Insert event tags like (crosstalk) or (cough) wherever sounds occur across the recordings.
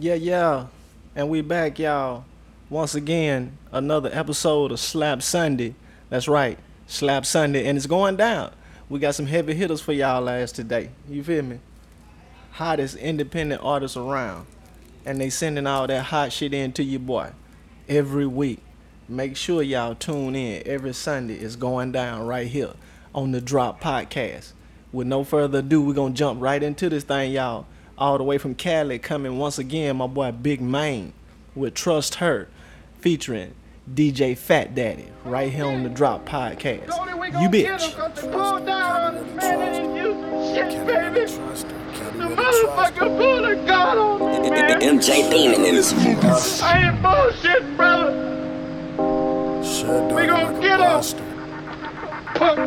Yeah, yeah. And we back, y'all. Once again, another episode of Slap Sunday. That's right, Slap Sunday, and it's going down. We got some heavy hitters for y'all last today. You feel me? Hottest independent artists around. And they sending all that hot shit in to your boy every week. Make sure y'all tune in every Sunday. It's going down right here on the Drop Podcast. With no further ado, we're gonna jump right into this thing, y'all. All the way from Cali, coming once again, my boy Big Main with Trust Her, featuring DJ Fat Daddy, right here on the Drop Podcast. You bitch. Pull down on the man and you shit, baby. The motherfucker pulled a gun on. MJ Demon in this movie. I ain't bullshit, brother. We gon' get him. Punk.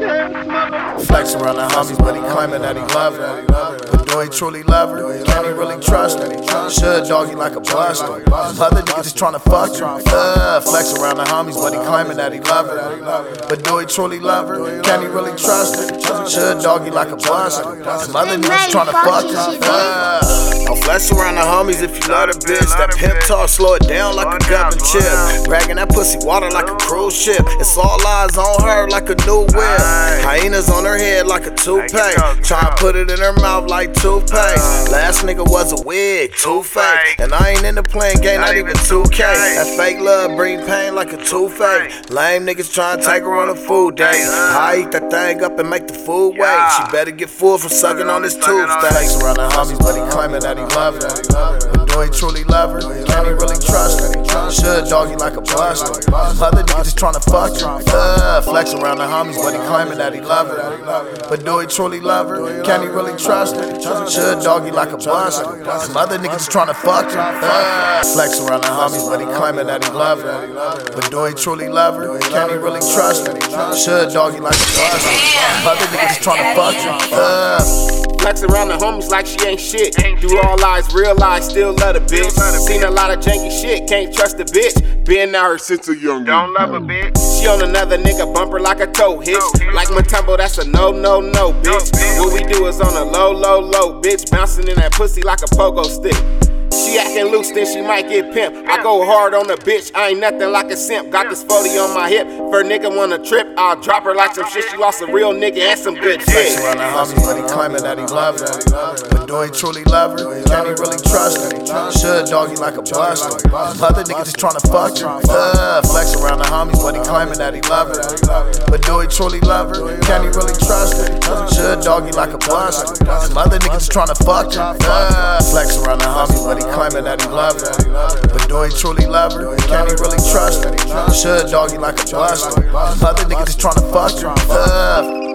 Flex around the homies, but he claiming that he love her. But do he truly love her? Can he really trust her? Should doggy like a buster. Other niggas just trying to fuck her. Uh, flex around the homies, but he claiming that he love her. But do he truly love her? Can he really trust her? Should doggy like a buster. Some other niggas trying to fuck her. Uh, Flex around the homies if you love the bitch. That pimp talk, slow it down like a government chip. Bragging that pussy water like a cruise ship. It's all eyes on her like a new whip. Hyenas on her head like a toupee. Try put it in her mouth like toothpaste. Last nigga was a wig, too fake. And I ain't in the playing game, not even 2K. That fake love bring pain like a toothache. Lame niggas trying to take her on a food date. I eat that thing up and make the food wait. She better get full from sucking on this toothpaste. Around the homies, but he claiming that he love her. But do he truly love her? Can he really trust her? Should doggy like a buster. Other niggas just tryna fuck her. Uh, flex around the homies, but he claiming that he love her. But do he truly love her? Can he really trust her? Should doggy like a buster. Some other niggas just tryna fuck her. Uh, flex around the homies, but he claiming that he love her. But do he truly love her? Can he really trust her? Should doggy like a buster. Other niggas just tryna fuck her. Uh, Flex around the homies like she ain't shit. Do all lies, real lies, still love the bitch. Seen a lot of janky shit, can't trust the bitch. Been out her since a young Don't love a bitch. She on another nigga bumper like a toe hitch. Like Mutombo, that's a no, no, no, bitch. What we do is on a low, low, low, bitch. Bouncing in that pussy like a pogo stick. She acting loose, then she might get pimp. I go hard on the bitch, I ain't nothing like a simp. Got this 40 on my hip. For a nigga wanna trip, I'll drop her like some shit. She lost a real nigga and some good around the homies, but he claiming that he love her. Do he truly love her? Can he really trust her? Should doggy like a buster. Other niggas just tryna fuck her. Uh, flex around the homies, but he claiming that he love her. But do he truly love her? Can he really trust her? Should doggy like a buster. Other niggas just tryna fuck her. Uh, flex around the homies, but he claiming that he love her. But do he truly love her? Can he really trust her? Should doggy like a buster. Other niggas just tryna fuck her. Uh,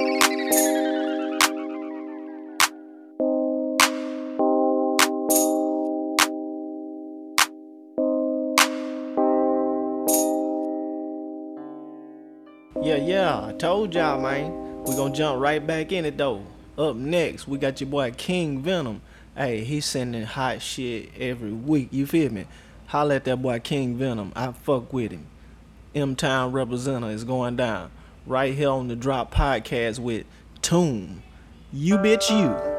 Yeah, yeah. I told y'all, man. We gonna jump right back in it though. Up next, we got your boy King Venom. Hey, he's sending hot shit every week. You feel me? Holla at that boy King Venom. I fuck with him. M Town representative is going down right here on the Drop Podcast with Tomb. You bitch you.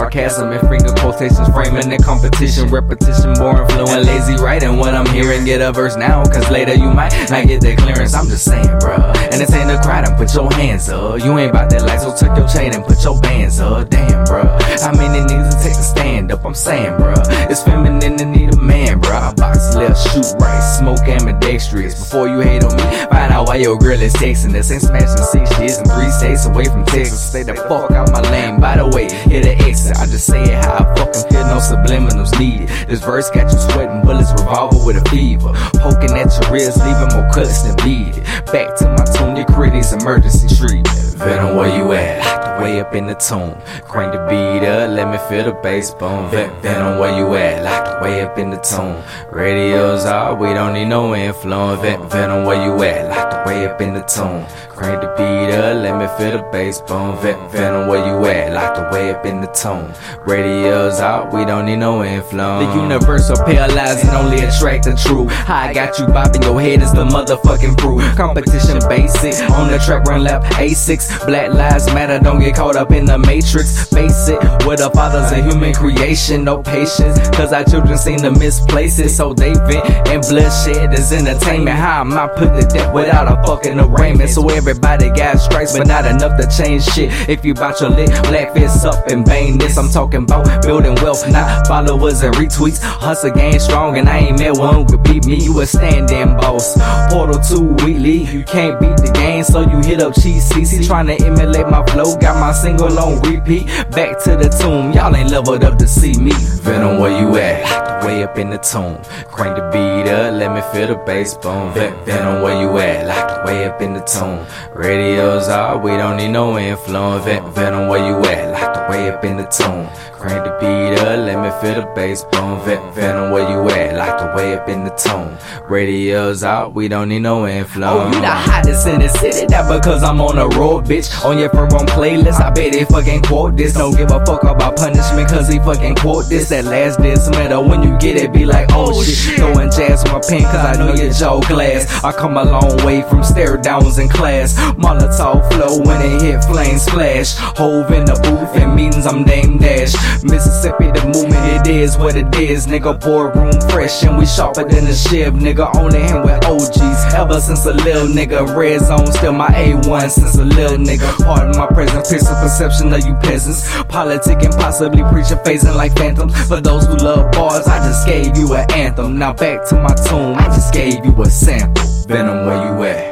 Sarcasm and finger quotations, framing the competition, repetition, boring, fluent, lazy writing. What I'm hearing, get a verse now, cause later you might not get that clearance. I'm just saying, bruh. And this ain't a crowd, and put your hands up. You ain't about that life, so tuck your chain and put your bands up. Damn, bruh. How many niggas take to stand up? I'm saying, bruh. It's feminine to need a man, bruh. I box left, shoot right, smoke ambidextrous. Before you hate on me, find out why your girl is texting This Ain't smashing six shits in three states away from Texas. Stay the fuck out my lane. By the way, hit the exit. I just say it how I no subliminals needed. This verse got you sweating bullets, revolver with a fever. Poking at your wrist, leaving more cuts than bleeding. Back to my tune, your critics, emergency treatment. Venom, where you at? Way up in the tomb. Crank the beat up, let me feel the bass boom. Venom, where you at? Locked way up in the tomb. Radios off, we don't need no influence. Ven- Venom, where you at? Locked way up in the tone. Crank the beat up, let me feel the bass boom. Ven- Venom, where you at? Lock the way up in the tone. Radio's out, we don't need no influence. The universal paralyzing only attract the true. How I got you bopping your head is the motherfucking proof. Competition basic, on the track run lap A6. Black lives matter, don't get caught up in the matrix. Face it, we're the fathers of human creation, no patience. Cause our children seem to misplace it, so they vent. And bloodshed is entertainment. How am I put to death without a fucking arraignment? So everybody got strikes, but not enough to change shit. If you bout your lit, black fists up and bang this. I'm talking about building wealth, not followers and retweets. Hustle game strong, and I ain't met one could beat me. You a stand-in boss. Portal 2 weekly, you can't beat the game, so you hit up Cheese CC trying to emulate my flow. Got my single on repeat. Back to the tomb, y'all ain't leveled up to see me. Venom, where you at? Way up in the tomb. Crank the beat up, let me feel the bass boom. Venom, where you at? Locked way up in the tomb. Radio's out, we don't need no influence. Ven- Venom, where you at? Locked way up in the tomb. Crank the beat up, let me feel the bass boom. Venom, where you at? Locked way up in the tomb. Radio's out, we don't need no influence. Oh, you the hottest in the city, that because I'm on a road, bitch. On your front room playlist, I bet they fucking quote this. Don't give a fuck about punishment, cause he fucking quote this. That last diss matter when you get it, be like, oh, oh shit. Throwing jazz with my pen, cause I know your jaw glass. I come a long way from stare downs in class. Molotov flow when it hit flames splash. Hove in the booth and meetings, I'm Dame Dash. Mississippi, the movement, it is what it is. Nigga, boardroom fresh and we sharper than a shiv. Nigga, only hang with OGs. Ever since a little nigga, red zone still my A1 since a little nigga. Pardon my present, pierce the perception of you peasants. Politic and possibly preaching, phasing like phantoms. For those who love bars, I just gave you an anthem. Now back to my tune, I just gave you a sample. Venom, where you at?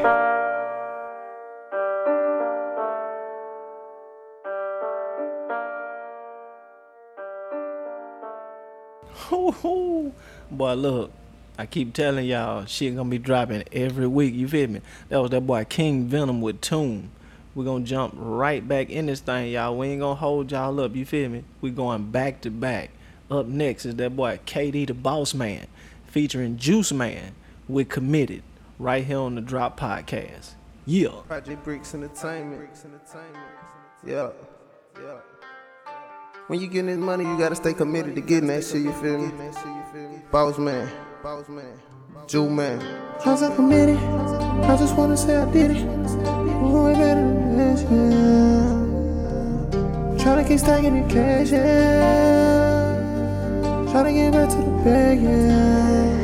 Boy, look, I keep telling y'all, shit gonna be dropping every week. You feel me? That was that boy King Venom with Tomb. We're gonna jump right back in this thing, y'all. We ain't gonna hold y'all up. You feel me? we going back to back. Up next is that boy KD the Boss Man featuring Juice Man with Committed right here on the Drop Podcast. Yeah. Project Bricks Entertainment. Yeah. Yeah. When you getting this money, you gotta stay committed to getting that shit, you feel me? Boss man. Boss man. Juice man. I'm so committed. I just wanna say I did it. Way better than this, yeah. Tryna keep stacking the cash, yeah. Tryna get back to the bag, yeah.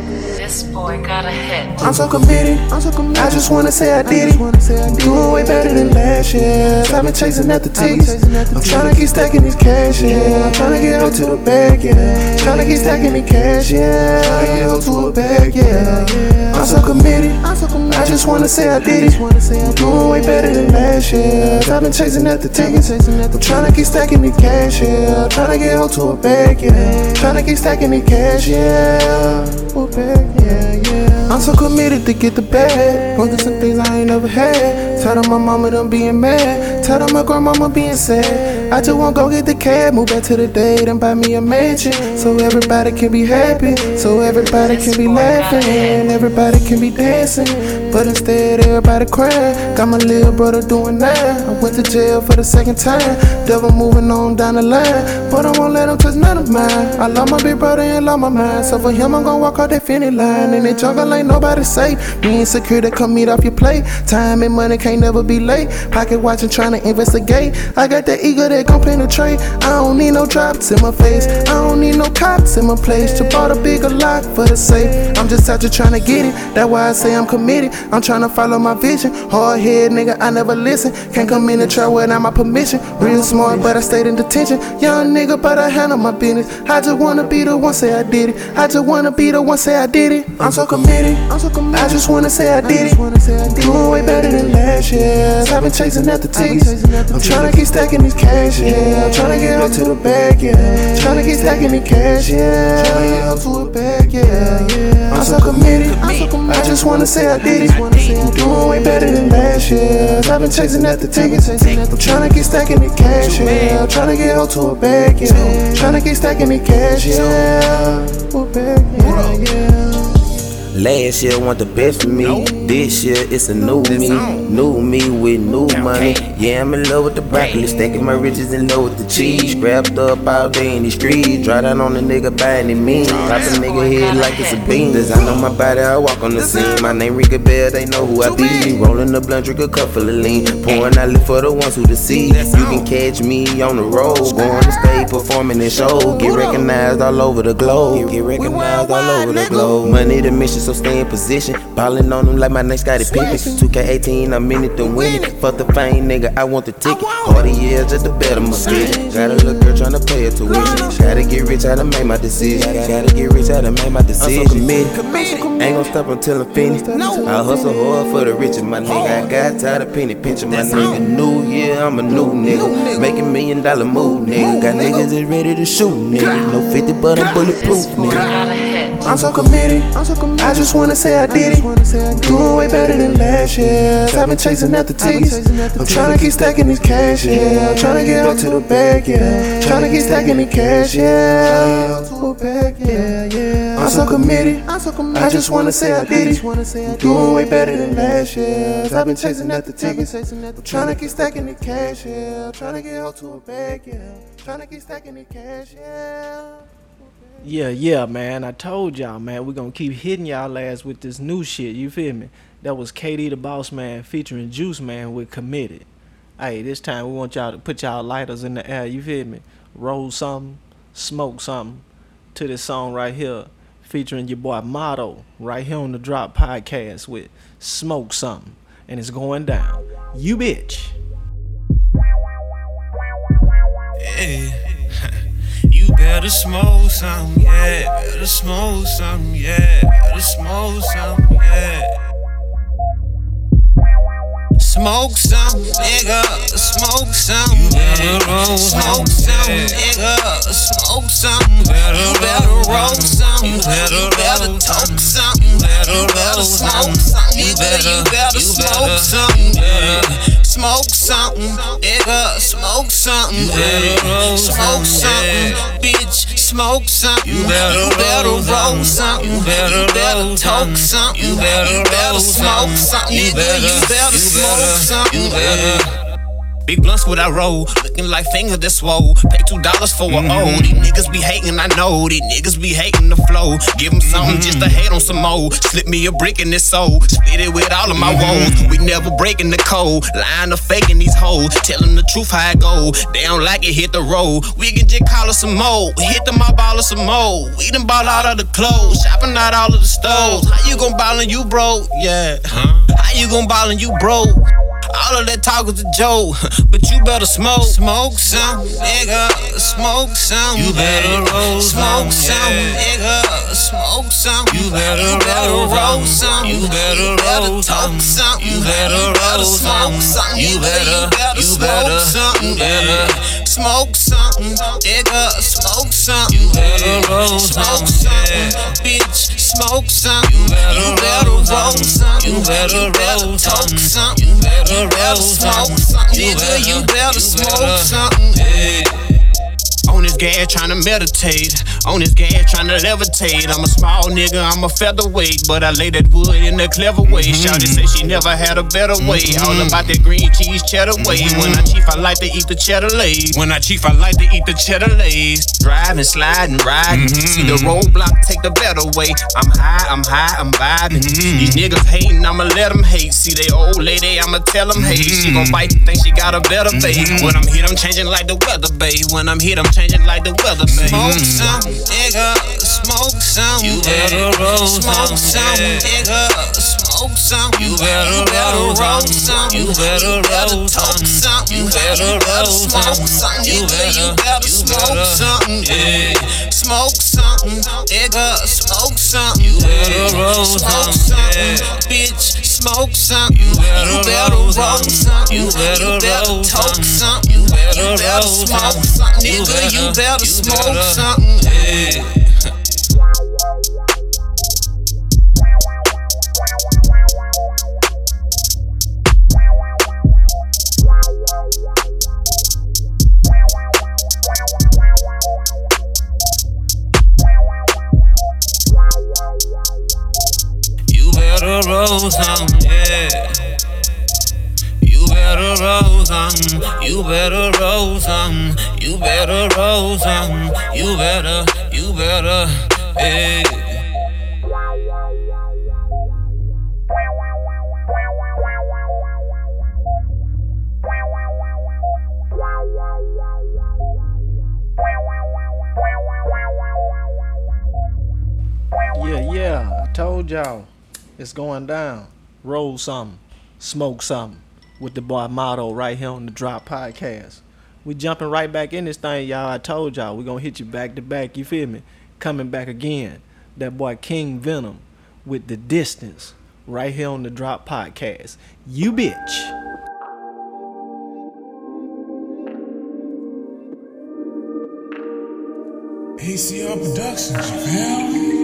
This boy got a hit. I'm so committed. I'm so committed. I just wanna say I did it. Doing way better than last year. I've been chasing after T's. I'm tryna keep stacking this cash, yeah. I'm tryna get up to the bag, yeah. Tryna keep stacking the cash, yeah. Tryna get up to a bag, yeah. I'm so committed. I just wanna say I did it. I'm doing way better than last year. I've been chasing after tickets. I'm tryna keep stacking the cash, yeah. Tryna get up to a bag, yeah. Tryna keep stacking the cash, yeah. A bag, I'm so committed to get the bag. Going through some things I ain't never had. Tell them my mama done being mad. Tell them my grandmama being sad. I just wanna go get the cab, move back to the date and buy me a mansion. So everybody can be happy. So everybody can be laughing. Everybody can be dancing. But instead, everybody crying. Got my little brother doing that. I went to jail for the second time. Devil moving on down the line. But I won't let him touch none of mine. I love my big brother and love my mind. So for him, I'm gonna walk out that finish line. In the jungle, ain't nobody safe. Be insecure, they come meet off your plate. Time and money can't never be late. Pocket watching, trying to investigate. I got that ego that gon' penetrate. I don't need no drops in my face. I don't need no cops in my place. To bought a bigger lock for the safe. I'm just out here trying to get it. That's why I say I'm committed. I'm trying to follow my vision. Hard head, nigga, I never listen. Can't come in the try without my permission. Real smart, but I stayed in detention. Young nigga, but I handle my business. I just wanna be the one say I did it. I just wanna be the one say I did it. I'm so committed. I'm so committed. I just wanna say I did it. Doing way better than last year. I've been chasing after tickets. I'm trying to keep stacking these cash, yeah. I'm trying to get up to the bag, yeah. Trying to keep stacking the cash, yeah. Trying to get up to a bag, yeah. I'm so committed. I just wanna say I did it. I'm doing way better than last year. I've been chasing after tickets. I'm trying to keep stacking the cash, yeah. I'm trying to get up to a bag, yeah. Trying to keep stacking the cash, yeah. Yeah, yeah. Last year want the best for me. This year it's a new me. New me with new money. Yeah, I'm in love with the broccoli. Stacking my riches in love with the cheese. Scrapped up all day in the streets. Dry down on the nigga buying it mean. Pop a nigga head like it's a bean. Design on my body, I walk on the scene. My name a bell, they know who I be. Rolling the blunt, drink a cup full of lean. Pouring out for the ones who deceive. You can catch me on the road. Going to stay performing in show. Get recognized all over the globe. Get recognized all over the globe. Money the mission, so stay in position. Ballin' on them like my next Scottie Pippen. 2K18, I'm in it to win it. Fuck the fame, nigga, I want the ticket. Harder years, just the better my vision. Got a little girl tryna pay her tuition. Gotta get rich, how to make my decision. Gotta get rich, how to make my decision. I'm so committed. Ain't gon' stop until I'm finished. I hustle hard for the riches, my nigga. I got tired of penny pinching, my nigga. New year, I'm a new nigga. Making million dollar move, nigga. Got niggas that ready to shoot, nigga. No 50, but I'm bulletproof, nigga. I'm so committed. i'm talkin' i just wanna say I did it. Doing way better than last year. I've been chasing after the tickets. I'm trying to keep stacking these cash, yeah. I'm trying to get up to the bag, yeah. Trying to keep stacking the cash, yeah. To a bag, yeah, yeah. I'm so committed. I just wanna say I did it. Doing way better than last year. I've been chasing after tickets. I'm trying to keep stacking the cash, yeah. I'm trying to get up to a bag, yeah. Trying to keep stacking the cash, yeah. Yeah, yeah, man. I told y'all, man, we're gonna keep hitting y'all ass with this new shit. You feel me? That was KD the Boss Man featuring Juice Man with Committed. Hey, this time we want y'all to put y'all lighters in the air. You feel me? Roll something, smoke something to this song right here, featuring your boy Motto right here on the Drop Podcast with Smoke Something, and it's going down. You bitch. Yeah. Better smoke some, yeah. Better smoke some, yeah. Better smoke some, yeah. Smoke some, nigga. Smoke some. Better Smoke some, nigga. Smoke some. You better roll some. You better talk some. You better smoke some. You better, you better smoke some. Yeah. Smoke something, nigga. Smoke something. Smoke something, bitch. Smoke something. You better, better roll something. You better, better talk something. You better smoke something. You better smoke something. Big blunts what I roll, looking like fingers that swole. Pay two dollars for a O. Mm-hmm. These niggas be hating, I know. These niggas be hating the flow. Give them something just to mm-hmm. hate on some more. Slip me a brick in this soul. Split it with all of my mm-hmm. woes. We never breaking the code. Lying or faking these hoes. Tell them the truth how it go. They don't like it, hit the road. We can just call us some more. Hit them up all of some more. We done ball out of the clothes. Shopping out all of the stores. How you gon' ball and you broke? Yeah. How you gon' ball and you broke? All of that talk was a joke, (laughs) but you better smoke. Smoke some, nigga. Smoke some. You better roll Smoke some, nigga. Smoke some. You better, roll some. You better roll talk some. You better roll smoke some. You better, you better something. Yeah. Smoke something, nigga. Smoke something. You better roll smoke something, bitch. Smoke something. You better roll something. You better roll talk something. You better you better smoke something, nigga. You better smoke something. On this gas, trying to meditate. On this gas, trying to levitate. I'm a small nigga, I'm a featherweight. But I lay that wood in a clever way. Mm-hmm. Say she never had a better way. Mm-hmm. All about that green cheese cheddar way. Mm-hmm. When I chief, I like to eat the cheddar lays. When I chief, I like to eat the cheddar lays. Driving, sliding, riding. Mm-hmm. See the roadblock, take the better way. I'm high, I'm high, I'm vibing. Mm-hmm. These niggas hating, I'ma let them hate. See they old lady, I'ma tell them hate. She gon' bite, think she got a better face. When I'm hit, I'm changing like the weather, babe. When I'm hit, I'm changing changing like the weather. Smoke some, nigga. Smoke some. You better roll Smoke some, nigga. Smoke some. You better, roll some. You better roll talk some. You better roll smoke some. You better, you better smoke something. Yeah. Smoke something, nigga. Smoke something. You better roll smoke something, bitch smoke something. You better, roll something. You better, you better talk something. You better, you better smoke something. Nigga, you better smoke something. Yeah. better roll some, yeah. Roll some, um, you better roll some, um, you better roll some, um, you better, you better, hey. Yeah, yeah. I told y'all it's going down. Roll something, smoke something with the boy motto right here on the Drop Podcast. We jumping right back in this thing, y'all. I told y'all we gonna hit you back to back. You feel me? Coming back again. That boy King Venom with the distance right here on the Drop Podcast. You bitch. ACR Productions, you feel?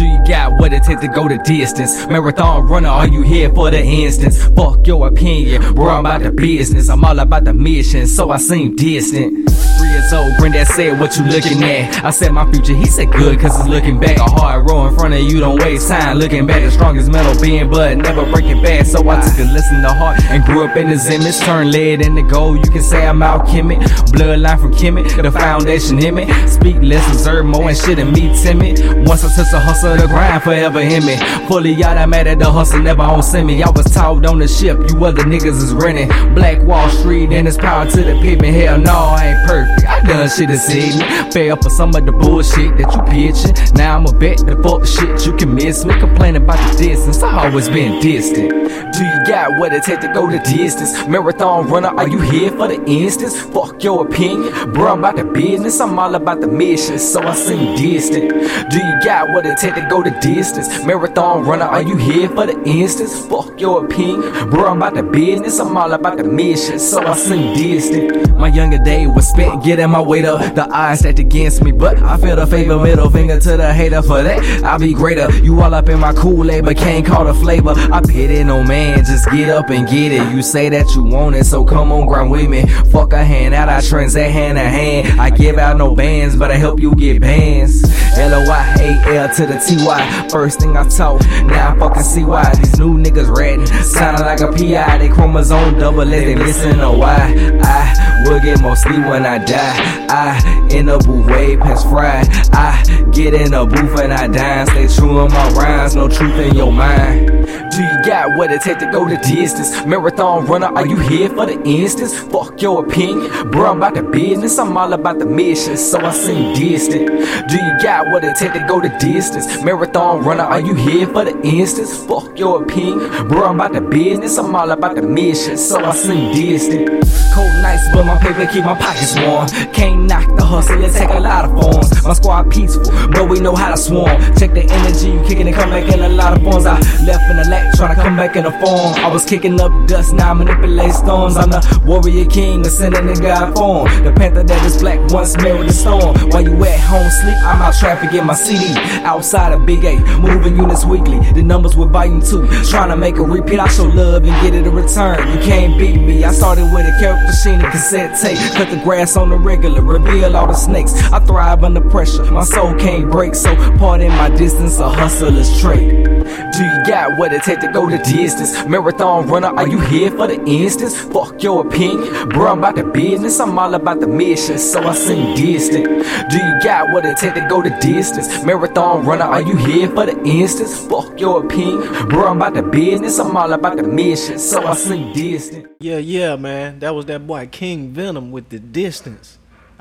Do you got what it takes to go the distance? Marathon runner, are you here for the instance? Fuck your opinion, bro, I'm about the business. I'm all about the mission, so I seem distant. Three years old, granddad said, What you looking at? I said, My future, he said, Good, cause it's looking back. A hard row in front of you, don't waste time. Looking back, the strongest metal being, but never breaking bad. So I took a listen to heart and grew up in his image. Turned lead into gold, you can say I'm alchemic. Bloodline from Kemet, the foundation in me. Speak less, observe more, and shit, and me timid. Once I touch the hustle, the grind forever in me. Fully automatic, the hustle never on send me. I was taught on the ship, you other niggas is renting. Black Wall Street, and it's power to the pavement. Hell no, I ain't perfect. I done shit saved me. Fail for some of the bullshit that you pitching. Now I'm a bet the fuck shit you can miss me. Complaining about the distance, I've always been distant. Do you got what it take to go the distance? Marathon runner, are you here for the instance? Fuck your opinion, bro. I'm about the business. I'm all about the mission, so I seem distant. Do you got what it take to go the distance? Marathon runner, are you here for the instance? Fuck your opinion, bro. I'm about the business. I'm all about the mission, so I seem distant. My younger day was spent getting my weight up. The odds stacked against me, but I feel the favor. Middle finger to the hater for that. I'll be greater. You all up in my Kool-Aid, but can't call the flavor. I pity no man, just get up and get it. You say that you want it, so come on, grind with me. Fuck a hand out, I transact hand to hand. I give out no bands, but I help you get bands. L-O-Y-A-L to the T-Y. First thing I talk, now I fucking see why these new niggas ratting. Sounding like a PI, they chromosome double, let they listen to why. I will get more sleep when I die. I in a booth way past fried. I get in a booth and I dine. Stay true in my rhymes, no truth in your mind. Do you got what it take to go the distance? Marathon runner, are you here for the instance? Fuck your opinion, bro. I'm about the business. I'm all about the mission, so I seem distant. Do you got what it take to go the distance? Marathon runner, are you here for the instance? Fuck your opinion, bro. I'm about the business. I'm all about the mission, so I seem distant. Cold nights, but my paper keep my pockets warm. Can't knock the hustle, it take a lot of forms. My squad peaceful, but we know how to swarm. Check the energy, you kicking and come back in a lot of forms. I left in the lack, trying to come back in a form. I was kicking up dust, now I manipulate storms. I'm the warrior king, ascending in God form. The panther that is black once with the storm. While you at home sleep, I'm out traffic in my CD. Outside of Big A, moving units weekly. The numbers with volume two. Trying to make a repeat, I show love and get it a return. You can't beat me. I started with a character machine and cassette tape. Cut the grass on the regular, reveal all the snakes. I thrive under pressure, my soul can't break. So, pardon my distance, a hustler's trait. Do you got what it take to go the distance? Marathon runner, are you here for the instance? Fuck your opinion, bro. I'm about the business. I'm all about the mission, so I seem distant. Do you got what it take to go the distance? Marathon runner, are you here for the instance? Fuck your opinion, bro. I'm about the business. I'm all about the mission, so I seem distant. Yeah, yeah, man. That was that boy King Venom with the distance.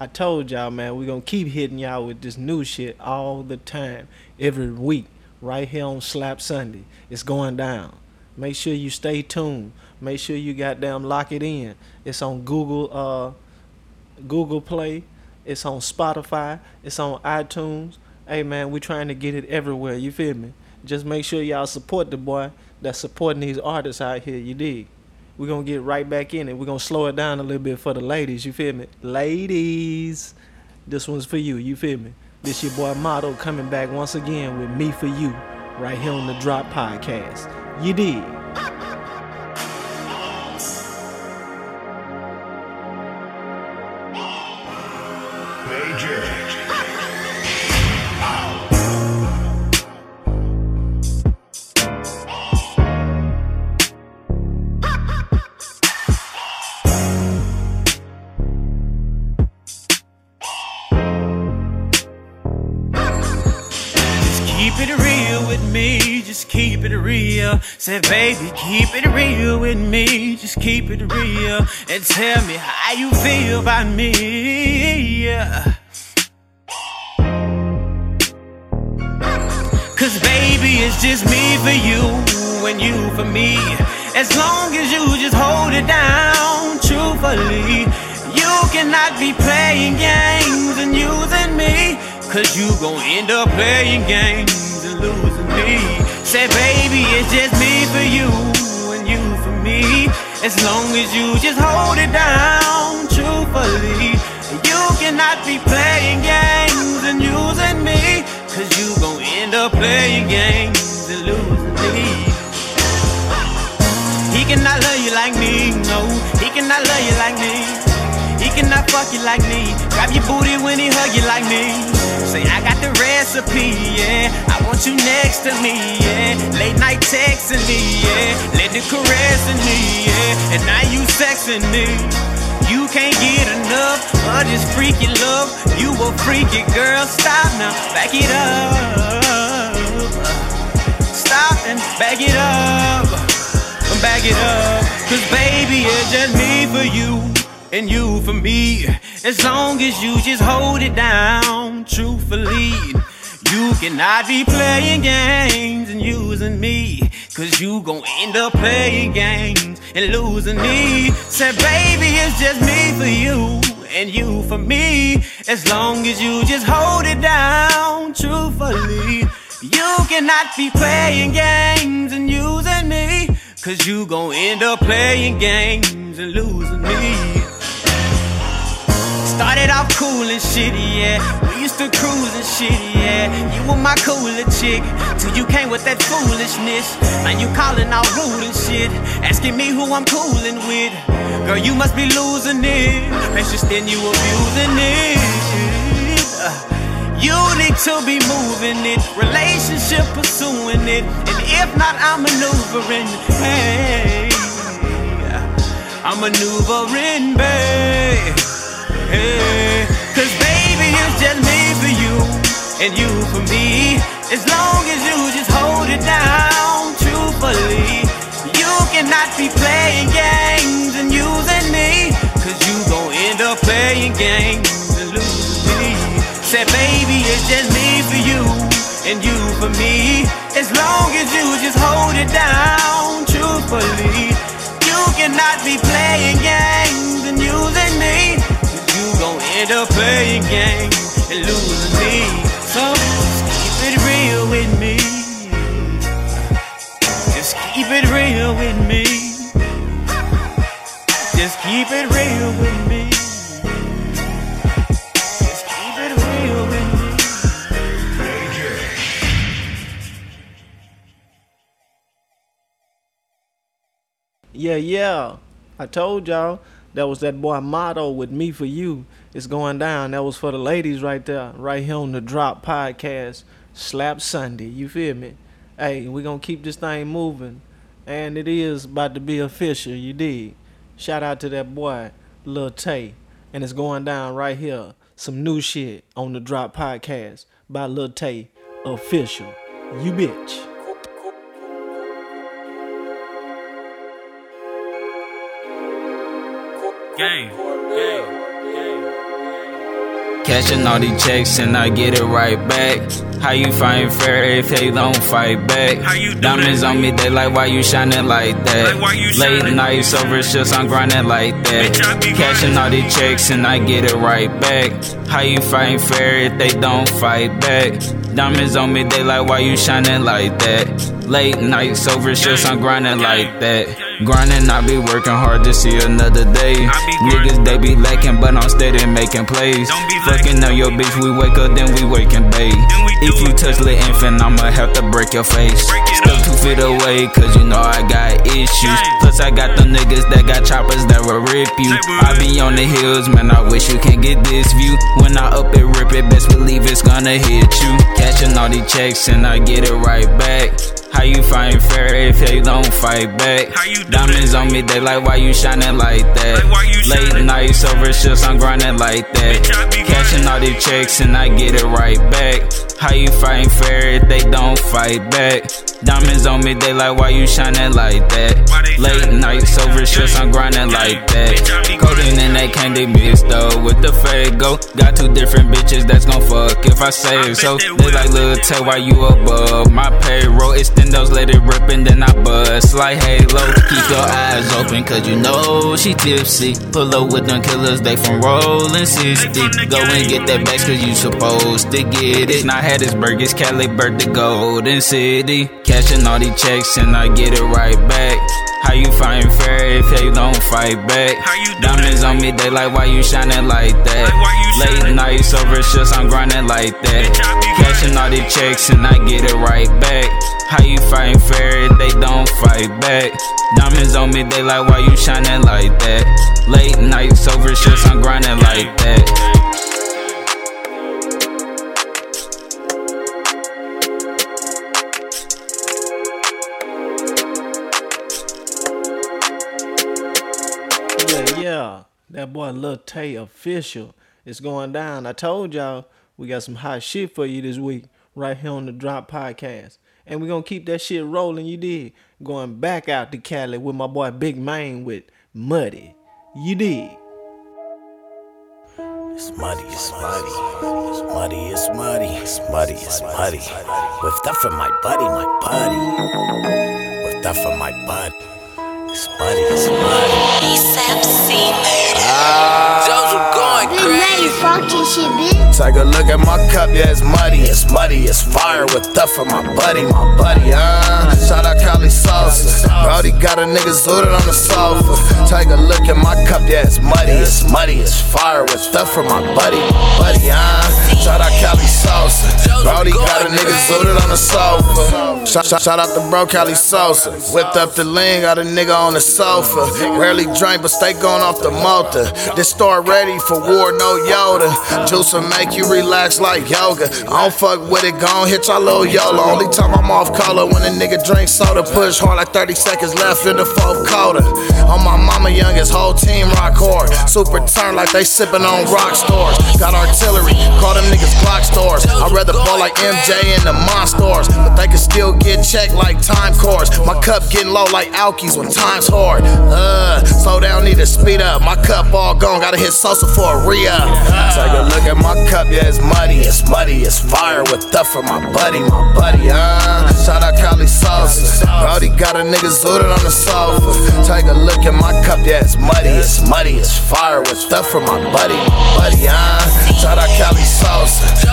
I told y'all, man, we're gonna keep hitting y'all with this new shit all the time, every week, right here on Slap Sunday. It's going down. Make sure you stay tuned. Make sure you goddamn lock it in. It's on Google, uh, Google Play. It's on Spotify. It's on iTunes. Hey, man, we trying to get it everywhere. You feel me? Just make sure y'all support the boy that's supporting these artists out here. You dig? We're gonna get right back in it. We're gonna slow it down a little bit for the ladies, you feel me? Ladies, this one's for you, you feel me? This your boy Motto coming back once again with Me For You, right here on the Drop Podcast. You dig? Baby, keep it real with me, just keep it real. And tell me how you feel about me. Cause baby, it's just me for you and you for me. As long as you just hold it down, truthfully. You cannot be playing games. Cause you gon' end up playing games and losing me. Say, baby, it's just me for you and you for me. As long as you just hold it down, truthfully. You cannot be playing games and using me. Cause you gon' end up playing games and losing me. He cannot love you like me, no. He cannot love you like me. He cannot fuck you like me. Grab your booty when he hug you like me. Say, I got the recipe, yeah. I want you next to me, yeah. Late night texting me, yeah. Let the caressing me, yeah. And now you sexing me. You can't get enough of this freaky love. You a freaky girl. Stop now, back it up. Stop and back it up. Back it up. Cause baby, it's just me for you and you for me. As long as you just hold it down, truthfully. You cannot be playing games and using me. Cause you gon' end up playing games and losing me. Said, baby, it's just me for you and you for me. As long as you just hold it down, truthfully. You cannot be playing games and using me. Cause you gon' end up playing games and losing me. Started off cool and shitty, yeah. We used to cruise and shitty, yeah. You were my cooler chick, till you came with that foolishness. Now you calling out rude and shit, asking me who I'm cooling with. Girl, you must be losing it. Precious, then you abusing it. You need to be moving it, relationship pursuing it, and if not, I'm maneuvering. Hey, I'm maneuvering, babe. Cause baby, it's just me for you and you for me. As long as you just hold it down, truthfully. You cannot be playing games and using me. Cause you gon' end up playing games and losing me. Said, baby, it's just me for you and you for me. As long as you just hold it down, truthfully. You cannot be playing games and using me. End up playing games and losing me. So just keep it real with me. Just keep it real with me. Just keep it real with me. Just keep it real with me. Yeah, yeah. I told y'all that was that boy motto with me for you. It's going down. That was for the ladies right there, right here on the Drop Podcast, Slap Sunday. You feel me? Hey, we gonna keep this thing moving, and it is about to be official. You did. Shout out to that boy, Lil Tay, and it's going down right here. Some new shit on the Drop Podcast by Lil Tay, official. You bitch. Gang, Cashing all these checks and I get it right back. How you find fair if they don't fight back? How you Diamonds on me, they like why you shining like that? Like, why you Late shining? nights over shifts, I'm grinding like that. Bitch, Cashing all these checks and I get it right back. How you fight fair if they don't fight back? Diamonds on me, they like why you shining like that? Late nights over shifts, I'm grinding like that. Grinding, I be working hard to see another day. Niggas, they be lacking, but I'm steady making plays. Don't be Fucking on your bitch, we wake up, then we wake and bathe. Then we do If you touch the infant, I'ma have to break your face. Step two feet away, cause you know I got issues. Plus, I got them niggas that got choppers that will rip you. I be on the hills, man, I wish you can get this view. When I up it, rip it, best believe it's gonna hit you. Catching all these checks and I get it right back. How you find fair if they don't fight back? How you Diamonds on me, they like why you shining like that? Like, why you Late shining? nights over shifts, I'm grinding like that. Bitch, I be Catching grinding. all these checks and I get it right back. How you fighting fair if they don't fight back? Diamonds on me, they like, why you shining like that? Late nights over shifts, I'm grinding like that. Codeine and that candy mixed though with the fake go. Got two different bitches that's gon' fuck if I say so. They like, little tell why you above my payroll. Extend those, let it rip and then I bust like halo. Keep your eyes open, cause you know she tipsy. Pull up with them killers, they from rolling 60. Go and get that bags, cause you supposed to get it. It's not Hattiesburg, it's Cali, the Golden City. Cashing all these checks and I get it right back. How you fighting fair if you don't fight back? Diamonds on me, they like, why you shining like that? Late nights over shifts, I'm grinding like that. Cashing all these checks and I get it right back. How you fighting fair if they don't fight back? Diamonds on me, they like, why you shining like that? Late nights over shifts, I'm grinding like that. That boy Lil Tay official is going down. I told y'all we got some hot shit for you this week right here on the Drop Podcast. And we're gonna keep that shit rolling, you did. Going back out to Cali with my boy Big Man with Muddy. You did. It's muddy, it's muddy. It's muddy, it's muddy. It's muddy, it's muddy. With that for my buddy, my buddy. With that for my buddy. It's muddy, it's muddy. ASAP C. Joseph going crazy. Fucking shit, bitch. Take a look at my cup, yeah, it's muddy, it's muddy, it's fire with stuff for my buddy, my buddy, uh. Shout out Cali Salsa. Brody got a nigga zooted on the sofa. Take a look at my cup, yeah, it's muddy, it's muddy, it's fire with stuff for my buddy, my buddy, uh. Shout out Cali Salsa. Brody got a nigga zooted on the sofa. Shout, shout, shout out to bro Cali Salsa. Whipped up the lean, got a nigga on the sofa. Rarely drink, but stay going off the Malta. This store ready for war, no Yoda. Juice will make you relax like yoga. I don't fuck with it, gon' hit your little YOLO. Only time I'm off color when a nigga drink soda. Push hard like 30 seconds left in the fourth quarter. On my mama youngest, whole team rock hard. Super turn like they sippin' on rock stores. Got artillery, call them niggas Glock stores. I'd rather ball like MJ in the monsters, but they can still get checked like time cores. My cup getting low like Alkies when time's hard. Uh, slow down, need to speed up. My cup all gone, gotta hit Sosa for a re up. Take a look at my cup cup, yeah, it's muddy, it's muddy, it's fire with stuff for my buddy, my buddy, uh. Shout out Cali Salsa. Brody got a nigga zooted on the sofa. Take a look at my cup, yeah, it's muddy, it's muddy, it's fire with stuff for my buddy, my buddy, uh. Shout out Cali Salsa.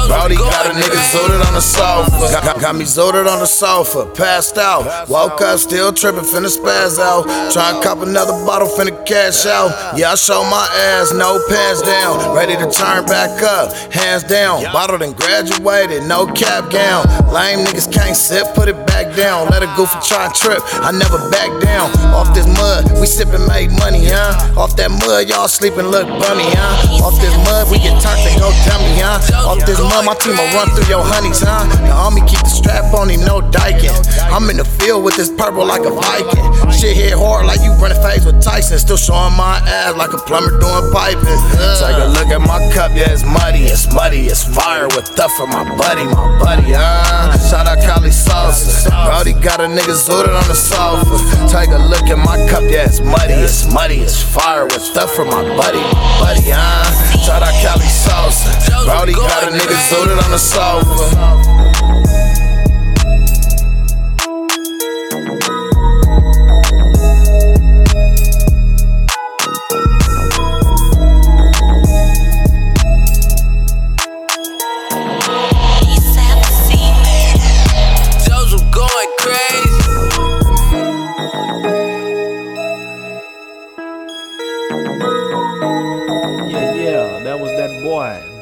Brody got a nigga zooted on the sofa. Got, got, got me zooted on the sofa, passed out. Woke up, still tripping, finna spaz out. Try cop another bottle, finna cash out. Yeah, I show my ass, no pants down. Ready to turn back up hands down. Bottled and graduated, no cap gown. Lame niggas can't sit, put it back down. Let a goofy try and trip, I never back down. Off this mud, we sippin' make money, huh? Off that mud, y'all sleepin' look bummy, huh? Off this mud, we get turned and go dummy, huh? Off this mud, my team will run through your honeys, huh? The homie keep the strap on him, no diking. I'm in the field with this purple like a Viking. Shit hit hard like you running phase with Tyson. Still showing my ass like a plumber doing piping. Take a look at my cup, yeah, it's muddy, it's muddy, it's fire with stuff for my buddy, my buddy, uh. Shout out Cali Salsa. Brody got a nigga zooted on the sofa. Take a look at my cup, yeah, it's muddy, it's muddy, it's fire with stuff for my buddy, my buddy, uh. Shout out Cali Salsa. Brody got a nigga zooted on the sofa.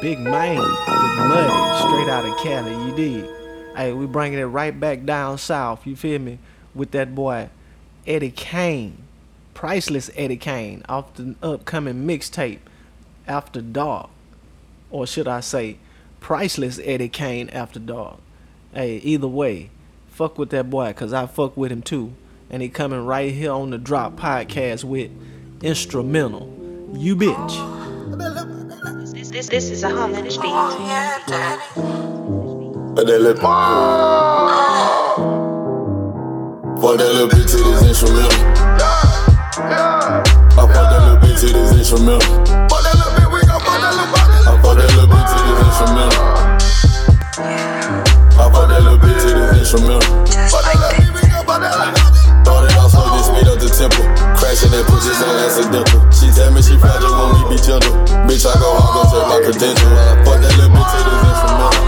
Big Man with Muddy, straight out of Cali, you did. Hey, we bringing it right back down south, you feel me? With that boy, Eddie Kane, priceless Eddie Kane, off the upcoming mixtape, After Dark. Or should I say, priceless Eddie Kane After Dark. Hey, either way, fuck with that boy, cause I fuck with him too. And he coming right here on the Drop Podcast with Instrumental. You bitch. This, this this is a homage beat. But that little Fuck that little bitch to this instrumental. I fuck that little bitch to this instrumental. Fuck that little bitch, we gon' fuck that little bitch. I fuck that little bitch to this instrumental. I fuck that little bitch to this instrumental. Fuck that little bitch, we gon' fuck that little bitch. Started off speed up the tempo. Crashing that pussy so accidental. She tell me she fragile, want me be gentle. Bitch, I go hard, go check my credential. I fuck that little bitch to this instrumental.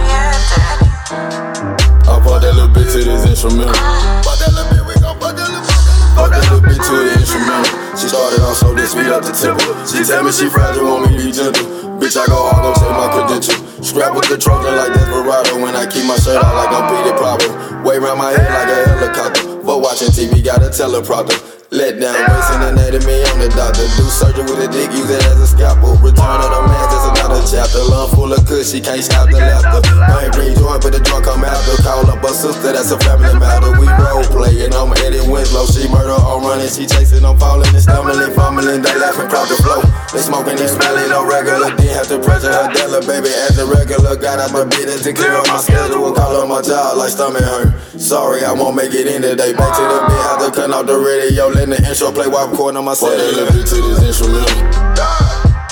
I fuck that little bitch to this instrumental. Fuck that little bitch, we gon' fuck that little. Fuck that little bitch to the instrumental. She started off slow, then speed up the tempo. She tell me she fragile, want me be gentle. Bitch, I go hard, go check my credential. Strap with the Trojan like Desperado. When I keep my shirt out like I'm Peter Popper. Way round my head like a helicopter. Watching TV, got a teleprompter. Let down, racing anatomy, I'm the doctor. Do surgery with a dick, use it as a scalpel. Return of the man, just another chapter. Lung full of she can't stop the laughter. I ain't bring joint, but the drunk come after. Call up her sister, that's a family matter. We role playing, I'm Eddie Winslow. She murder, I'm running, she chasing, I'm falling and stumbling, fumbling. They laughing, proud to flow. They smoking, they smelling, no regular. Didn't have to pressure her dealer, baby, as a regular. Got out my business to clear up my schedule. Call up my job like stomach hurt. Sorry, I won't make it in today. Back to the bed, have to cut off the radio. Let the intro play while I'm recording on my cellular. Fuck that little bitch to this instrumental.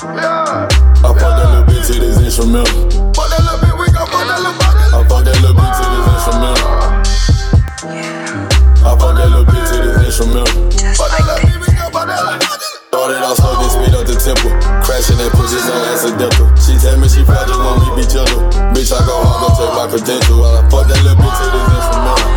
I fuck that little bitch to this instrumental. Fuck that little bitch, we gon' fuck that little bitch. I fuck that little bitch to this instrumental. I fuck that little bitch to this instrumental. Fuck that little bitch, we gon' fuck that little bitch. Started off slow, then speed up the tempo. Crashing that pussy so accidental. She tell me she fragile, want me be gentle. Bitch, I go hard, go check my credential. I fuck that little bitch to this instrumental.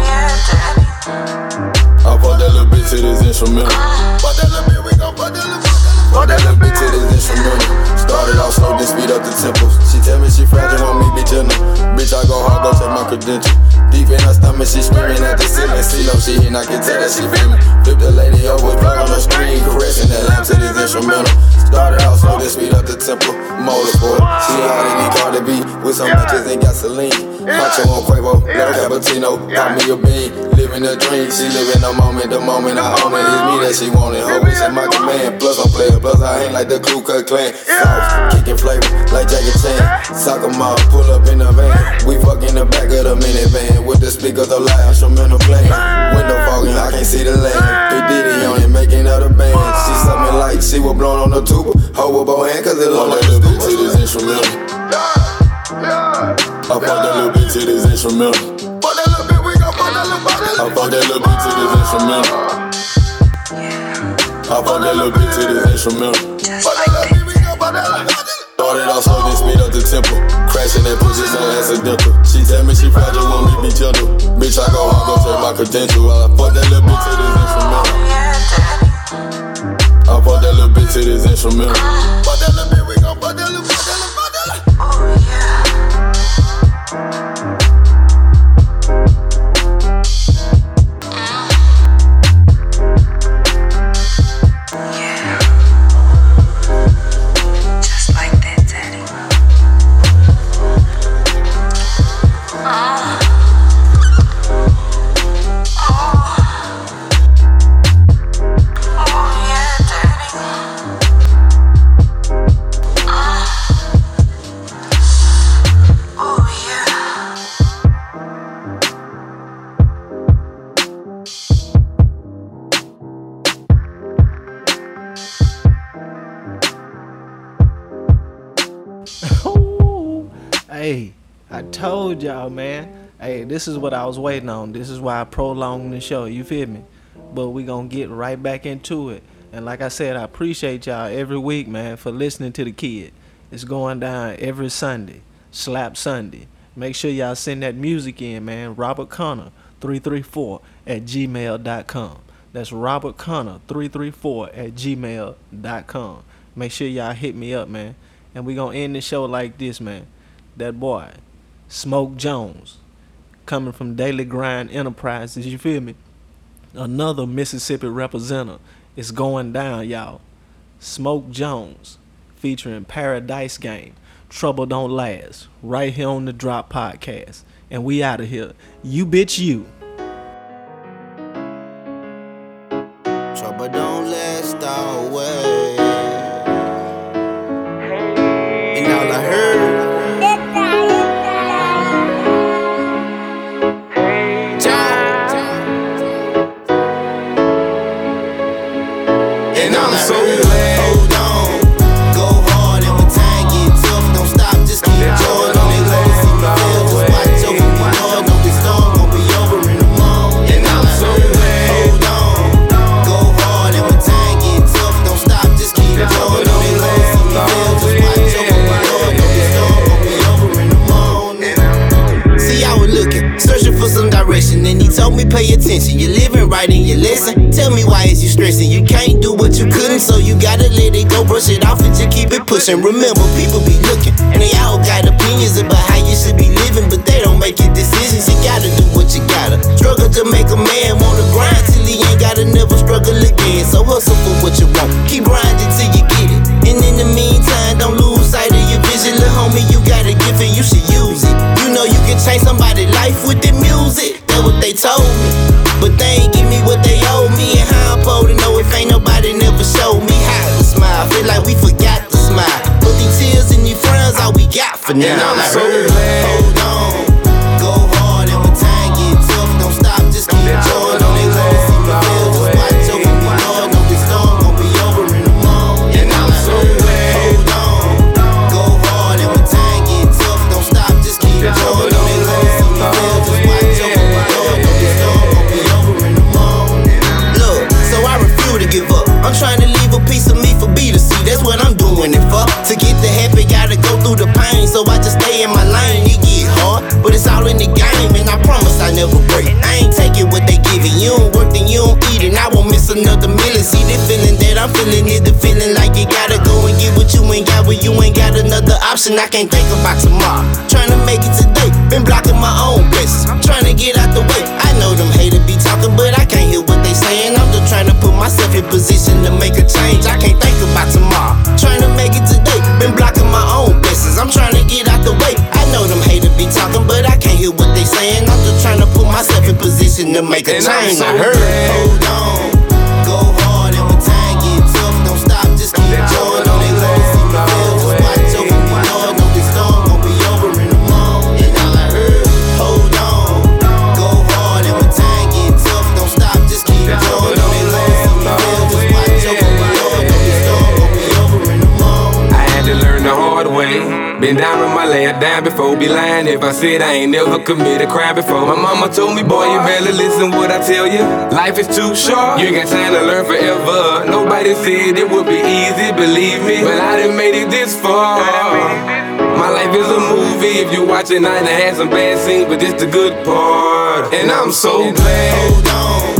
Bitch to this instrumental. Fuck that little bitch, we gon' fuck that little. Fuck that little bitch to this instrumental. Started off slow, then speed up the tempos. She tell me she fragile, want me be gentle. Bitch, I go hard, go check my credential. Deep in her stomach, she screaming at the ceiling. See no she hit, I can tell that she feeling. Flip the lady over, plug on the screen, caressing that lamp to this instrumental. Started off slow, then speed up the tempo. Motorsport, she hard in the Cardi B with some matches and gasoline. Macho on Quavo, little cappuccino, got me a bean, living a dream. She living the moment, the moment I own it. It's me that she wanted. Always in my command. Plus I'm player, plus I ain't like the Ku Klux Klan. Sauce, kicking flavor like Jackie Chan. Soccer mom, pull up in the van. We fuck in the back of the minivan with the speakers of loud instrumental playing. Window fogging, I can't see the land. Big Diddy on it, making other band. She something like she was blown on the tuba. Hold with both hands, cause it look like a bitch to this instrumental. I fuck that little bitch to this instrumental. Fuck that little bitch, we gon' fuck that little bitch. I fuck that little bitch to this instrumental. I fuck that little bitch to this instrumental. Fuck that little bitch, we gon' fuck that little bitch. Started off slow, then speed up the tempo. Crashing that pussy so accidental. She tell me she fragile, want me be gentle. Bitch, I go hard, go check my credential. I fuck that little bitch to this instrumental. I fuck that little bitch to this instrumental. Uh. Fuck that little bitch, y'all, man. Hey, this is what I was waiting on. This is why I prolonged the show. You feel me? But we gonna get right back into it. And like I said, I appreciate y'all every week, man, for listening to the kid. It's going down every Sunday, Slap Sunday. Make sure y'all send that music in, man. Robert Connor, 334 at gmail.com. That's Robert Connor, 334 at gmail.com. Make sure y'all hit me up, man. And we gonna end the show like this, man. That boy, Smoke Jones, coming from Daily Grind Enterprises, you feel me? Another Mississippi representative is going down, y'all. Smoke Jones, featuring Paradise Game. Trouble Don't Last, right here on the Drop Podcast. And we out of here. You bitch you. Lesson. Tell me why is you stressing? You can't do what you couldn't, so you gotta let it go, brush it off and just keep it pushing. Remember, people be looking, and they all got opinions about how you should be living, but they don't make your decisions. You gotta do what you gotta. Struggle to make a man wanna grind till he ain't gotta never struggle again. So hustle for what you want. Keep grinding till you get it. And in the meantime, don't lose sight of your vision. Little homie, you got a gift and you should use it. You know you can change somebody's life with the music. That's what they told me. But they ain't give me what they owe me. And how I'm supposed to know if ain't nobody never showed me how to smile. Feel like we forgot to smile. But these tears and these frowns all we got for now. And I'm so glad. Never break. I ain't taking what they giving. You don't work, then you don't eat. And I won't miss another. And see the feeling that I'm feeling is the feeling like you gotta go and get what you ain't got. When you ain't got another option, I can't think about tomorrow. Trying to make it today, been blocking my own blessings. Trying to get out the way. I know them haters be talking, but I can't hear what they saying. I'm just trying to put myself in position to make a change. I can't think about tomorrow. In to make a And I'm change. so I heard. Hold on, go hard, and when time get tough, don't stop, just keep going. Don't they wanna see me fail? Just watch over me, Lord. Know this storm gon' be over in the morning. And all I heard, hold on, go hard, and when time get tough, don't stop, just keep going. Don't they wanna see me fail? Just watch over me, Lord. Know this storm gon' be over in the morning. I had to learn the hard way. Been down on it down before. Be lying if I said I ain't never committed crime before. My mama told me, boy, you better listen what I tell you. Life is too short, you ain't got time to learn forever. Nobody said it would be easy, believe me. But I done made it this far. My life is a movie. If you watch it, I done had some bad scenes, but this the good part. And I'm so glad. Hold on,